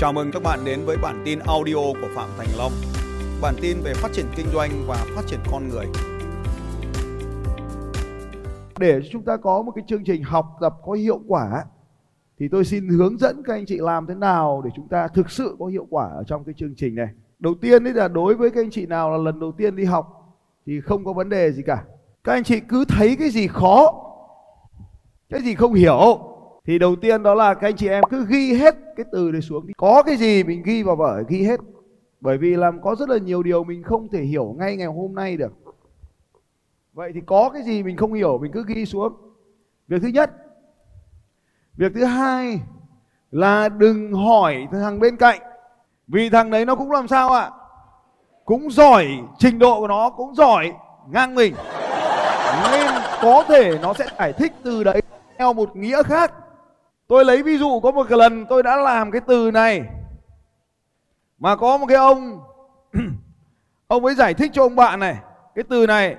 Chào mừng các bạn đến với bản tin audio của Phạm Thành Long. Bản tin về phát triển kinh doanh và phát triển con người. để chúng ta có một cái chương trình học tập có hiệu quả thì tôi xin hướng dẫn các anh chị làm thế nào để chúng ta thực sự có hiệu quả ở trong cái chương trình này. Đầu tiên đấy là đối với các anh chị nào là lần đầu tiên đi học thì không có vấn đề gì cả. Các anh chị cứ thấy cái gì khó, cái gì không hiểu thì đầu tiên đó là các anh chị em cứ ghi hết cái từ này xuống. Có cái gì mình ghi vào vở ghi hết. Bởi vì làm có rất là nhiều điều mình không thể hiểu ngay ngày hôm nay được. Vậy thì có cái gì mình không hiểu mình cứ ghi xuống. Việc thứ nhất. Việc thứ hai là đừng hỏi thằng bên cạnh. Vì thằng đấy nó cũng làm sao ạ? Cũng giỏi, trình độ của nó cũng giỏi ngang mình. Nên có thể nó sẽ giải thích từ đấy theo một nghĩa khác. Tôi lấy ví dụ có một cái lần tôi đã làm cái từ này mà có một cái ông ông ấy giải thích cho ông bạn này cái từ này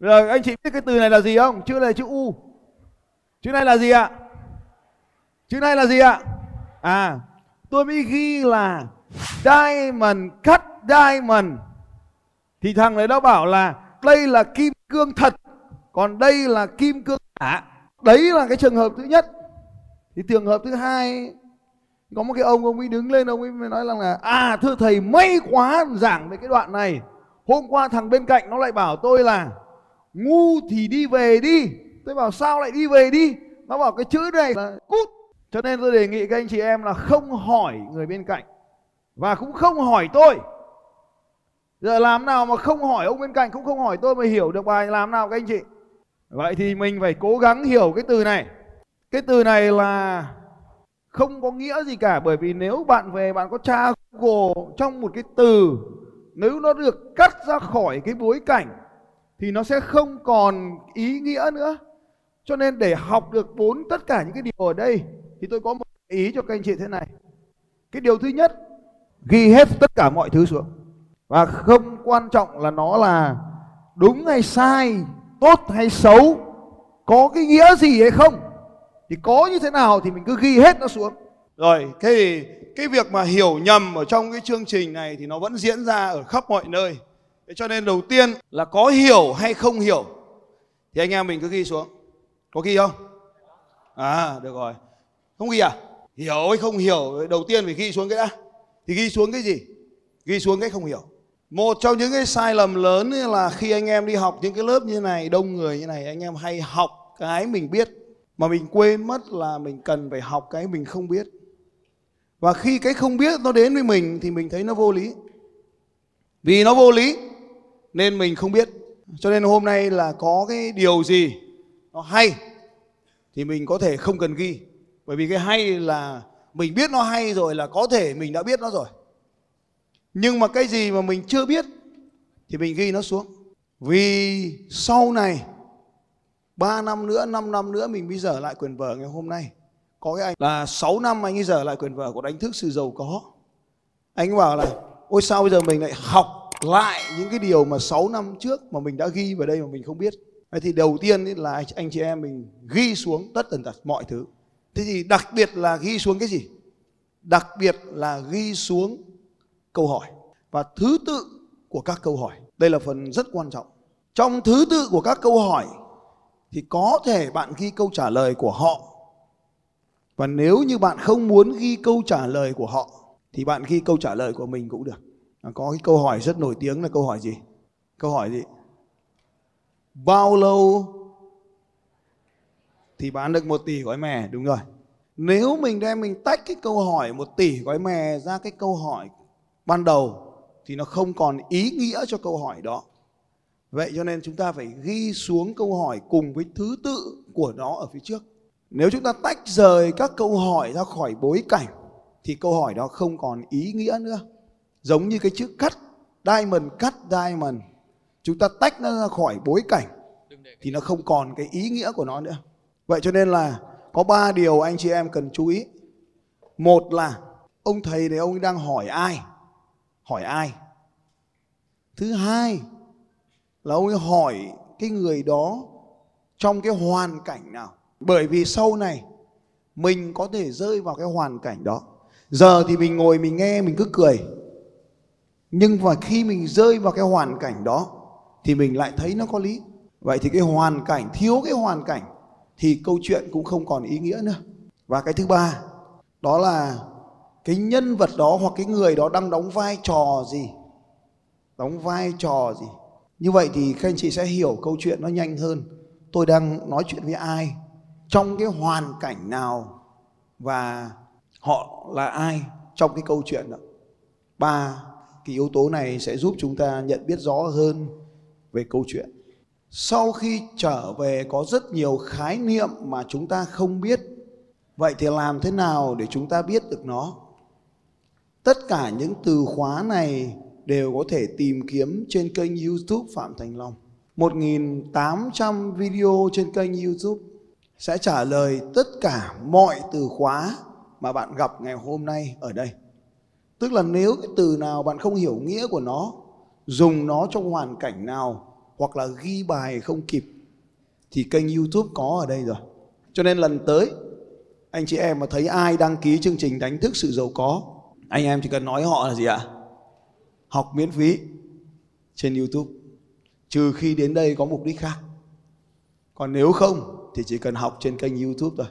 rồi anh chị biết cái từ này là gì không? Chữ này là chữ U. Chữ này là gì ạ? Chữ này là gì ạ? À, tôi mới ghi là diamond cut diamond. Thì thằng đấy nó bảo là đây là kim cương thật, còn đây là kim cương giả. Đấy là cái trường hợp thứ nhất. Thì trường hợp thứ hai, có một cái ông ông ấy đứng lên, ông ấy mới nói rằng là à thưa thầy, may quá giảng về cái đoạn này. Hôm qua thằng bên cạnh nó lại bảo tôi là, ngu thì đi về đi. Tôi bảo, sao lại đi về đi? Nó bảo, cái chữ này là cút. Cho nên tôi đề nghị các anh chị em là không hỏi người bên cạnh. Và cũng không hỏi tôi. Giờ làm nào mà không hỏi, ông bên cạnh cũng không hỏi tôi mà hiểu được bài làm nào các anh chị vậy thì mình phải cố gắng hiểu cái từ này cái từ này là không có nghĩa gì cả bởi vì nếu bạn về bạn có tra Google trong một cái từ nếu nó được cắt ra khỏi cái bối cảnh thì nó sẽ không còn ý nghĩa nữa. Cho nên để học được bốn tất cả những cái điều ở đây thì tôi có một ý cho các anh chị thế này. Cái điều thứ nhất, ghi hết tất cả mọi thứ xuống. Và không quan trọng là nó là đúng hay sai, tốt hay xấu, có cái nghĩa gì hay không. Thì có như thế nào thì mình cứ ghi hết nó xuống. Rồi, thế thì cái việc mà hiểu nhầm ở trong cái chương trình này thì nó vẫn diễn ra ở khắp mọi nơi. Thế cho nên đầu tiên là có hiểu hay không hiểu thì anh em mình cứ ghi xuống. Có ghi không? À, được rồi. Không ghi à? Hiểu hay không hiểu đầu tiên phải ghi xuống cái đã. Thì ghi xuống cái gì? Ghi xuống cái không hiểu. Một trong những cái sai lầm lớn là khi anh em đi học những cái lớp như này, đông người như này, anh em hay học cái mình biết mà mình quên mất là mình cần phải học cái mình không biết. Và khi cái không biết nó đến với mình thì mình thấy nó vô lý. Vì nó vô lý nên mình không biết. Cho nên hôm nay là có cái điều gì nó hay thì mình có thể không cần ghi. Bởi vì cái hay là mình biết nó hay rồi là có thể mình đã biết nó rồi. Nhưng mà cái gì mà mình chưa biết thì mình ghi nó xuống. Vì sau này 3 năm nữa, 5 năm nữa mình mới dở lại quyền vở ngày hôm nay. Có cái anh là 6 năm anh ấy dở lại quyền vở của đánh thức sự giàu có. Anh bảo là ôi sao bây giờ mình lại học lại những cái điều mà 6 năm trước mà mình đã ghi vào đây mà mình không biết. Thế thì đầu tiên là anh chị em mình ghi xuống tất tần tật mọi thứ. Thế thì đặc biệt là ghi xuống cái gì? Đặc biệt là ghi xuống câu hỏi và thứ tự của các câu hỏi. Đây là phần rất quan trọng. Trong thứ tự của các câu hỏi thì có thể bạn ghi câu trả lời của họ. Và nếu như bạn không muốn ghi câu trả lời của họ thì bạn ghi câu trả lời của mình cũng được. À, có cái câu hỏi rất nổi tiếng là câu hỏi gì? Câu hỏi gì? Bao lâu thì bán được một tỷ gói mè? Đúng rồi. Nếu mình đem mình tách cái câu hỏi một tỷ gói mè ra cái câu hỏi ban đầu thì nó không còn ý nghĩa cho câu hỏi đó. Vậy cho nên chúng ta phải ghi xuống câu hỏi cùng với thứ tự của nó ở phía trước. Nếu chúng ta tách rời các câu hỏi ra khỏi bối cảnh thì câu hỏi đó không còn ý nghĩa nữa. Giống như cái chữ cắt, diamond cắt diamond. Chúng ta tách nó ra khỏi bối cảnh thì nó không còn cái ý nghĩa của nó nữa. Vậy cho nên là có ba điều anh chị em cần chú ý. Một là ông thầy này ông đang hỏi ai? Hỏi ai? Thứ hai là ông ấy hỏi cái người đó trong cái hoàn cảnh nào. Bởi vì sau này mình có thể rơi vào cái hoàn cảnh đó giờ thì mình ngồi mình nghe, mình cứ cười nhưng mà khi mình rơi vào cái hoàn cảnh đó thì mình lại thấy nó có lý vậy thì cái hoàn cảnh, thiếu cái hoàn cảnh thì câu chuyện cũng không còn ý nghĩa nữa và cái thứ ba, đó là cái nhân vật đó hoặc cái người đó đang đóng vai trò gì? Đóng vai trò gì? Như vậy thì các anh chị sẽ hiểu câu chuyện nó nhanh hơn. Tôi đang nói chuyện với ai? Trong cái hoàn cảnh nào và họ là ai trong cái câu chuyện đó ba cái yếu tố này sẽ giúp chúng ta nhận biết rõ hơn về câu chuyện. Sau khi trở về có rất nhiều khái niệm mà chúng ta không biết. Vậy thì làm thế nào để chúng ta biết được nó? Tất cả những từ khóa này đều có thể tìm kiếm trên kênh youtube phạm thành long. 1.800 video trên kênh youtube sẽ trả lời tất cả mọi từ khóa mà bạn gặp ngày hôm nay ở đây. Tức là nếu cái từ nào bạn không hiểu nghĩa của nó, dùng nó trong hoàn cảnh nào hoặc là ghi bài không kịp, thì kênh youtube có ở đây rồi. Cho nên lần tới, anh chị em mà thấy ai đăng ký chương trình đánh thức sự giàu có anh em chỉ cần nói họ là gì ạ? Học miễn phí trên youtube. Trừ khi đến đây có mục đích khác. Còn nếu không thì chỉ cần học trên kênh youtube thôi.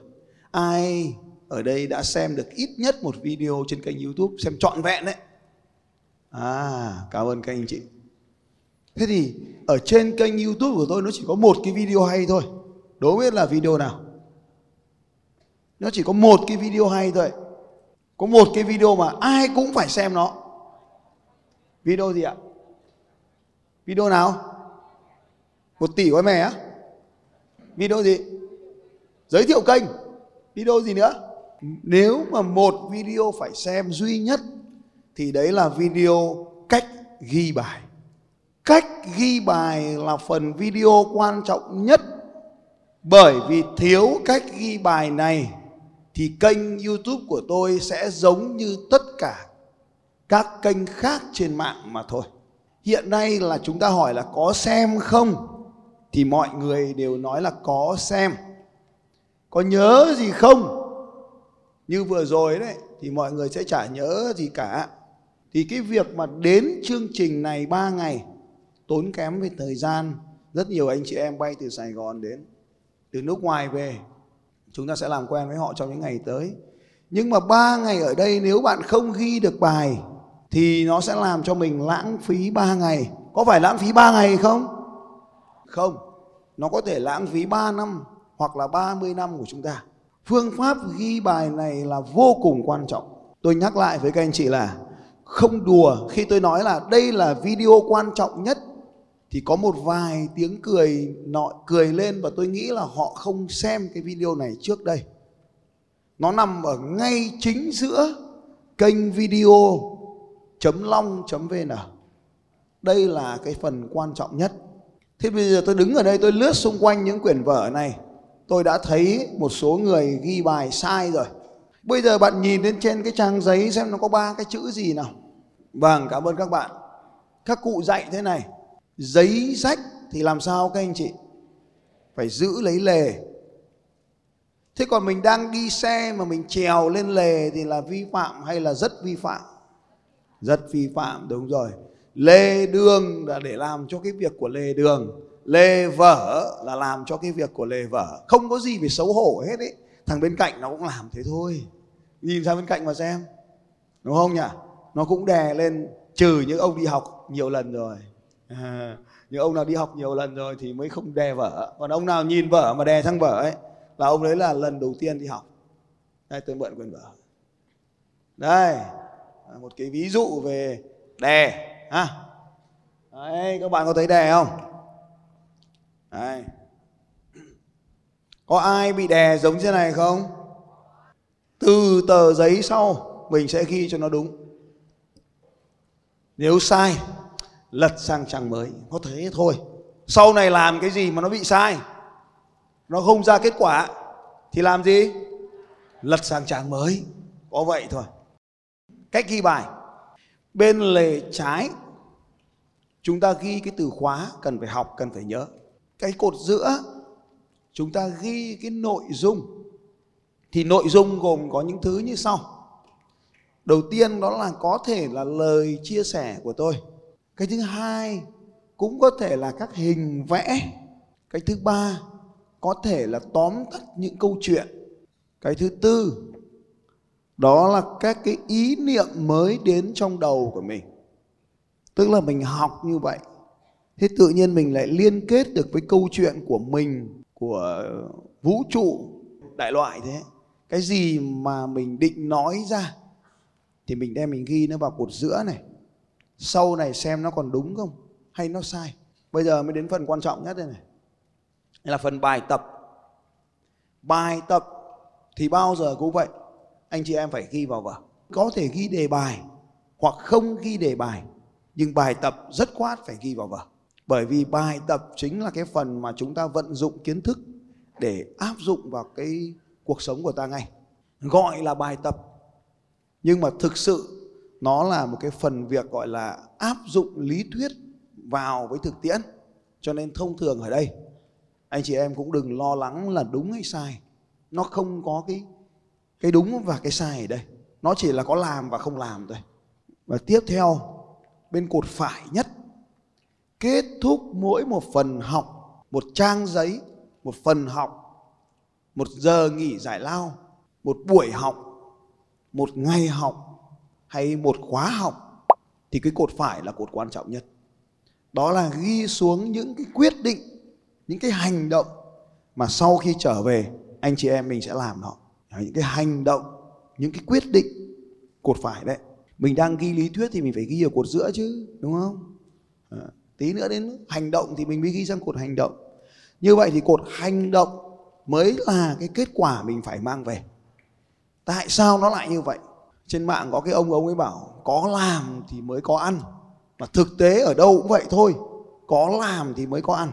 Ai ở đây đã xem được ít nhất một video trên kênh youtube xem trọn vẹn đấy? À cảm ơn các anh chị. Thế thì ở trên kênh youtube của tôi nó chỉ có một cái video hay thôi. Đố biết là video nào? Nó chỉ có một cái video hay thôi có một cái video mà ai cũng phải xem nó. Video gì ạ? Video nào? Một tỷ gói mè á. Video gì? Giới thiệu kênh. Video gì nữa? Nếu mà một video phải xem duy nhất, thì đấy là video cách ghi bài. Cách ghi bài là phần video quan trọng nhất. Bởi vì thiếu cách ghi bài này thì kênh youtube của tôi sẽ giống như tất cả các kênh khác trên mạng mà thôi. Hiện nay là chúng ta hỏi là có xem không? Thì mọi người đều nói là có xem. Có nhớ gì không? Như vừa rồi đấy, thì mọi người sẽ chả nhớ gì cả. Thì cái việc mà đến chương trình này 3 ngày, tốn kém về thời gian. Rất nhiều anh chị em bay từ Sài Gòn đến, từ nước ngoài về chúng ta sẽ làm quen với họ trong những ngày tới. Nhưng mà ba ngày ở đây, nếu bạn không ghi được bài, thì nó sẽ làm cho mình lãng phí 3 ngày. Có phải lãng phí 3 ngày không? Không. Nó có thể lãng phí 3 năm hoặc là 30 năm của chúng ta. Phương pháp ghi bài này là vô cùng quan trọng. Tôi nhắc lại với các anh chị là không đùa khi tôi nói là đây là video quan trọng nhất thì có một vài tiếng cười nọ, cười lên và tôi nghĩ là họ không xem cái video này trước đây. Nó nằm ở ngay chính giữa kênh video chấm long chấm vn. Đây là cái phần quan trọng nhất. Thế bây giờ tôi đứng ở đây, tôi lướt xung quanh những quyển vở này. Tôi đã thấy một số người ghi bài sai rồi. Bây giờ bạn nhìn lên trên cái trang giấy xem nó có ba cái chữ gì nào. Vâng cảm ơn các bạn. Các cụ dạy thế này giấy rách thì làm sao các anh chị? Phải giữ lấy lề. Thế còn mình đang đi xe mà mình trèo lên lề thì là vi phạm hay là rất vi phạm? Rất vi phạm, đúng rồi. Lề đường là để làm cho cái việc của lề đường. Lề vở là làm cho cái việc của lề vở. Không có gì phải xấu hổ hết ấy. Thằng bên cạnh nó cũng làm thế thôi. Nhìn sang bên cạnh mà xem. Đúng không nhỉ? Nó cũng đè lên, trừ những ông đi học nhiều lần rồi. à, ông nào đi học nhiều lần rồi thì mới không đè vở. Còn ông nào nhìn vở mà đè sang vở ấy là ông đấy là lần đầu tiên đi học. Đây tôi mượn quyền vở. Đây một cái ví dụ về đè ha? Đấy các bạn có thấy đè không? Đấy có ai bị đè giống thế này không? Từ tờ giấy sau mình sẽ ghi cho nó đúng. Nếu sai lật sang trang mới. Có thế thôi. Sau này làm cái gì mà nó bị sai? Nó không ra kết quả, thì làm gì? Lật sang trang mới. Có vậy thôi. Cách ghi bài. Bên lề trái, chúng ta ghi cái từ khóa cần phải học, cần phải nhớ. Cái cột giữa, chúng ta ghi cái nội dung. Thì nội dung gồm có những thứ như sau. Đầu tiên đó là có thể là lời chia sẻ của tôi cái thứ hai cũng có thể là các hình vẽ. Cái thứ ba có thể là tóm tắt những câu chuyện. Cái thứ tư, đó là các cái ý niệm mới đến trong đầu của mình. Tức là mình học như vậy. Thế tự nhiên mình lại liên kết được với câu chuyện của mình, của vũ trụ, đại loại thế. Cái gì mà mình định nói ra thì mình đem mình ghi nó vào cột giữa này sau này xem nó còn đúng không, hay nó sai? Bây giờ mới đến phần quan trọng nhất đây này. Là phần bài tập. Bài tập thì bao giờ cũng vậy. Anh chị em phải ghi vào vở. Có thể ghi đề bài hoặc không ghi đề bài, nhưng bài tập rất khoát phải ghi vào vở. Bởi vì bài tập chính là cái phần mà chúng ta vận dụng kiến thức để áp dụng vào cái cuộc sống của ta ngay. Gọi là bài tập. Nhưng mà thực sự nó là một cái phần việc gọi là áp dụng lý thuyết vào với thực tiễn. Cho nên thông thường ở đây, anh chị em cũng đừng lo lắng là đúng hay sai. Nó không có cái cái đúng và cái sai ở đây. Nó chỉ là có làm và không làm thôi. Và tiếp theo, bên cột phải nhất, kết thúc mỗi một phần học, một trang giấy, một phần học, một giờ nghỉ giải lao, một buổi học, một ngày học hay một khóa học thì cái cột phải là cột quan trọng nhất. Đó là ghi xuống những cái quyết định những cái hành động mà sau khi trở về anh chị em mình sẽ làm nó những cái hành động những cái quyết định cột phải đấy. Mình đang ghi lý thuyết thì mình phải ghi ở cột giữa chứ đúng không? À, tí nữa đến hành động thì mình mới ghi sang cột hành động. Như vậy thì cột hành động mới là cái kết quả mình phải mang về. Tại sao nó lại như vậy? Trên mạng có cái ông ông ấy bảo có làm thì mới có ăn. Mà thực tế ở đâu cũng vậy thôi có làm thì mới có ăn.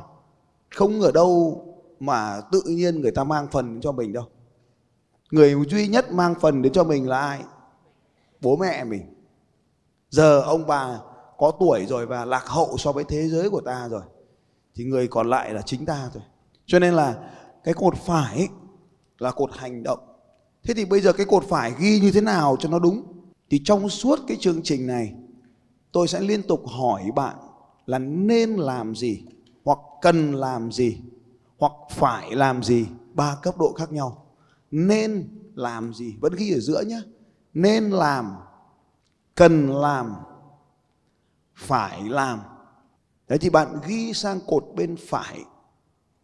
Không ở đâu mà tự nhiên người ta mang phần cho mình đâu. Người duy nhất mang phần đến cho mình là ai? Bố mẹ mình. Giờ ông bà có tuổi rồi và lạc hậu so với thế giới của ta rồi thì người còn lại là chính ta thôi. Cho nên là cái cột phải ấy, là cột hành động thế thì bây giờ cái cột phải ghi như thế nào cho nó đúng? Thì trong suốt cái chương trình này, tôi sẽ liên tục hỏi bạn là nên làm gì, hoặc cần làm gì, hoặc phải làm gì, ba cấp độ khác nhau. Nên làm gì, vẫn ghi ở giữa nhé nên làm, cần làm, phải làm. Đấy, thì bạn ghi sang cột bên phải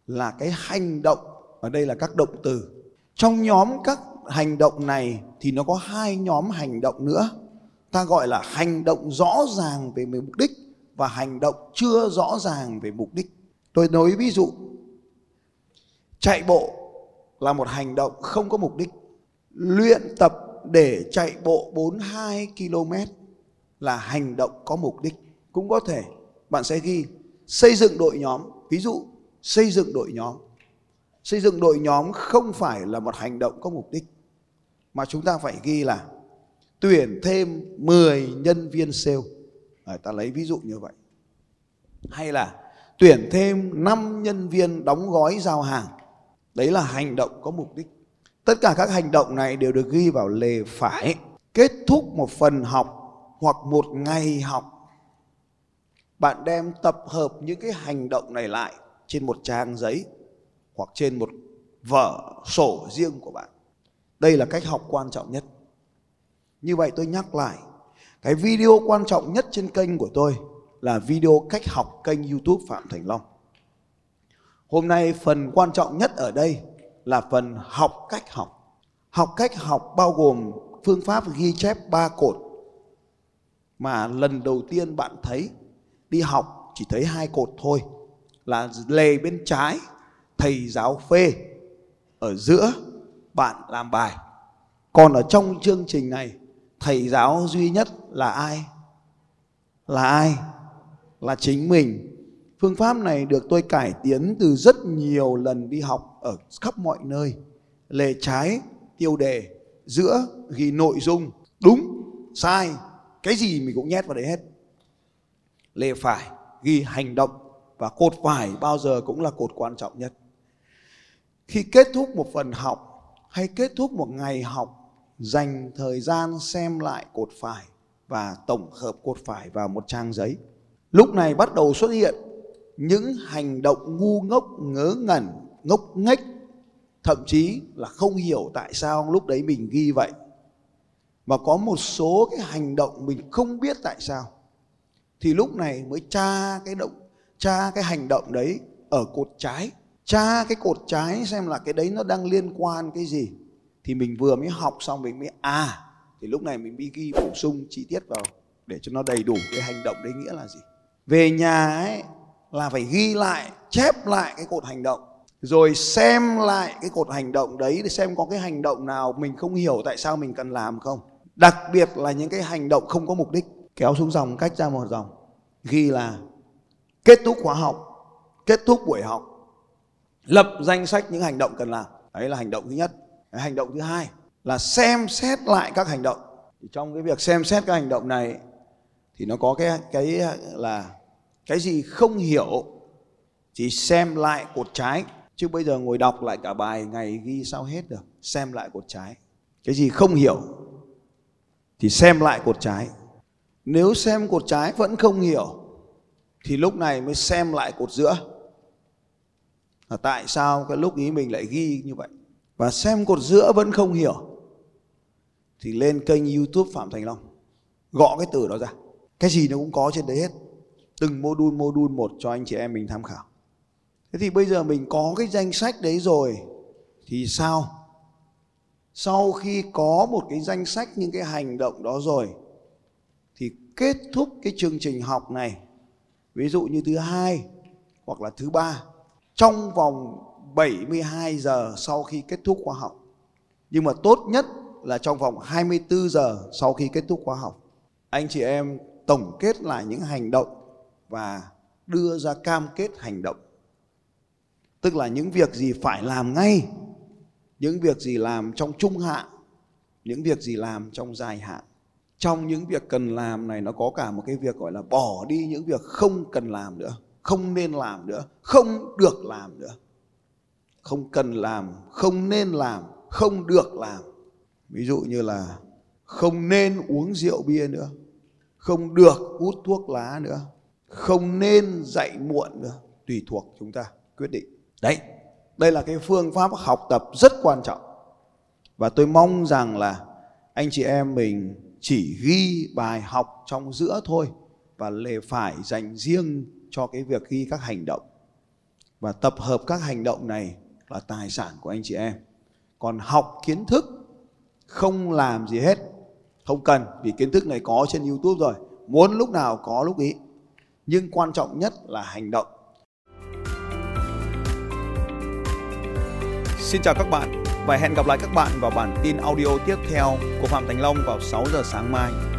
là cái hành động. Ở đây là các động từ. Trong nhóm các hành động này thì nó có hai nhóm hành động nữa. Ta gọi là hành động rõ ràng về mục đích và hành động chưa rõ ràng về mục đích. Tôi nói ví dụ, chạy bộ là một hành động không có mục đích. Luyện tập để chạy bộ 42 km là hành động có mục đích. Cũng có thể bạn sẽ ghi xây dựng đội nhóm. Ví dụ, xây dựng đội nhóm. Xây dựng đội nhóm không phải là một hành động có mục đích mà chúng ta phải ghi là tuyển thêm 10 nhân viên sale. À, ta lấy ví dụ như vậy. Hay là tuyển thêm 5 nhân viên đóng gói giao hàng. Đấy là hành động có mục đích. Tất cả các hành động này đều được ghi vào lề phải. Kết thúc một phần học hoặc một ngày học. Bạn đem tập hợp những cái hành động này lại trên một trang giấy hoặc trên một vở sổ riêng của bạn đây là cách học quan trọng nhất. Như vậy tôi nhắc lại, cái video quan trọng nhất trên kênh của tôi là video cách học kênh youtube phạm thành long. Hôm nay phần quan trọng nhất ở đây là phần học cách học. Học cách học bao gồm phương pháp ghi chép ba cột mà lần đầu tiên bạn thấy đi học chỉ thấy hai cột thôi, là lề bên trái, thầy giáo phê, ở giữa bạn làm bài. Còn ở trong chương trình này, thầy giáo duy nhất là ai? Là ai? Là chính mình. Phương pháp này được tôi cải tiến từ rất nhiều lần đi học ở khắp mọi nơi. Lề trái, tiêu đề, giữa ghi nội dung. Đúng, sai, cái gì mình cũng nhét vào đấy hết. Lề phải, ghi hành động và cột phải bao giờ cũng là cột quan trọng nhất. Khi kết thúc một phần học hay kết thúc một ngày học dành thời gian xem lại cột phải và tổng hợp cột phải vào một trang giấy. Lúc này bắt đầu xuất hiện những hành động ngu ngốc, ngớ ngẩn, ngốc nghếch, thậm chí là không hiểu tại sao lúc đấy mình ghi vậy. Mà có một số cái hành động mình không biết tại sao. Thì lúc này mới tra cái động tra cái hành động đấy ở cột trái tra cái cột trái xem là cái đấy nó đang liên quan cái gì. Thì mình vừa mới học xong mình mới à thì lúc này mình mới ghi bổ sung chi tiết vào để cho nó đầy đủ cái hành động đấy nghĩa là gì. Về nhà ấy là phải ghi lại, chép lại cái cột hành động, rồi xem lại cái cột hành động đấy để xem có cái hành động nào mình không hiểu tại sao mình cần làm không. Đặc biệt là những cái hành động không có mục đích. Kéo xuống dòng, cách ra một dòng. Ghi là kết thúc khóa học, kết thúc buổi học lập danh sách những hành động cần làm. Đấy là hành động thứ nhất. Hành động thứ hai là xem xét lại các hành động. Thì trong cái việc xem xét các hành động này thì nó có cái cái là cái gì không hiểu thì xem lại cột trái. Chứ bây giờ ngồi đọc lại cả bài ngày ghi sao hết được. Xem lại cột trái. Cái gì không hiểu thì xem lại cột trái. Nếu xem cột trái vẫn không hiểu thì lúc này mới xem lại cột giữa là tại sao cái lúc ý mình lại ghi như vậy? Và xem cột giữa vẫn không hiểu, thì lên kênh youtube phạm thành long, gõ cái từ đó ra. Cái gì nó cũng có trên đấy hết. Từng module module một cho anh chị em mình tham khảo. Thế thì bây giờ mình có cái danh sách đấy rồi, thì sao? Sau khi có một cái danh sách, những cái hành động đó rồi, thì kết thúc cái chương trình học này. Ví dụ như thứ hai hoặc là thứ ba trong vòng 72 giờ sau khi kết thúc khóa học. Nhưng mà tốt nhất là trong vòng 24 giờ sau khi kết thúc khóa học. Anh chị em tổng kết lại những hành động và đưa ra cam kết hành động. Tức là những việc gì phải làm ngay, những việc gì làm trong trung hạn, những việc gì làm trong dài hạn. Trong những việc cần làm này nó có cả một cái việc gọi là bỏ đi những việc không cần làm nữa không nên làm nữa, không được làm nữa. Không cần làm, không nên làm, không được làm. Ví dụ như là không nên uống rượu bia nữa, không được hút thuốc lá nữa, không nên dậy muộn nữa. Tùy thuộc chúng ta, quyết định. Đấy, đây là cái phương pháp học tập rất quan trọng. Và tôi mong rằng là anh chị em mình chỉ ghi bài học trong giữa thôi và lề phải dành riêng cho cái việc ghi các hành động và tập hợp các hành động này là tài sản của anh chị em. Còn học kiến thức không làm gì hết, không cần, vì kiến thức này có trên youtube rồi, muốn lúc nào có lúc ý. Nhưng quan trọng nhất là hành động. Xin chào các bạn và hẹn gặp lại các bạn vào bản tin audio tiếp theo của Phạm Thành Long vào 6 giờ sáng mai.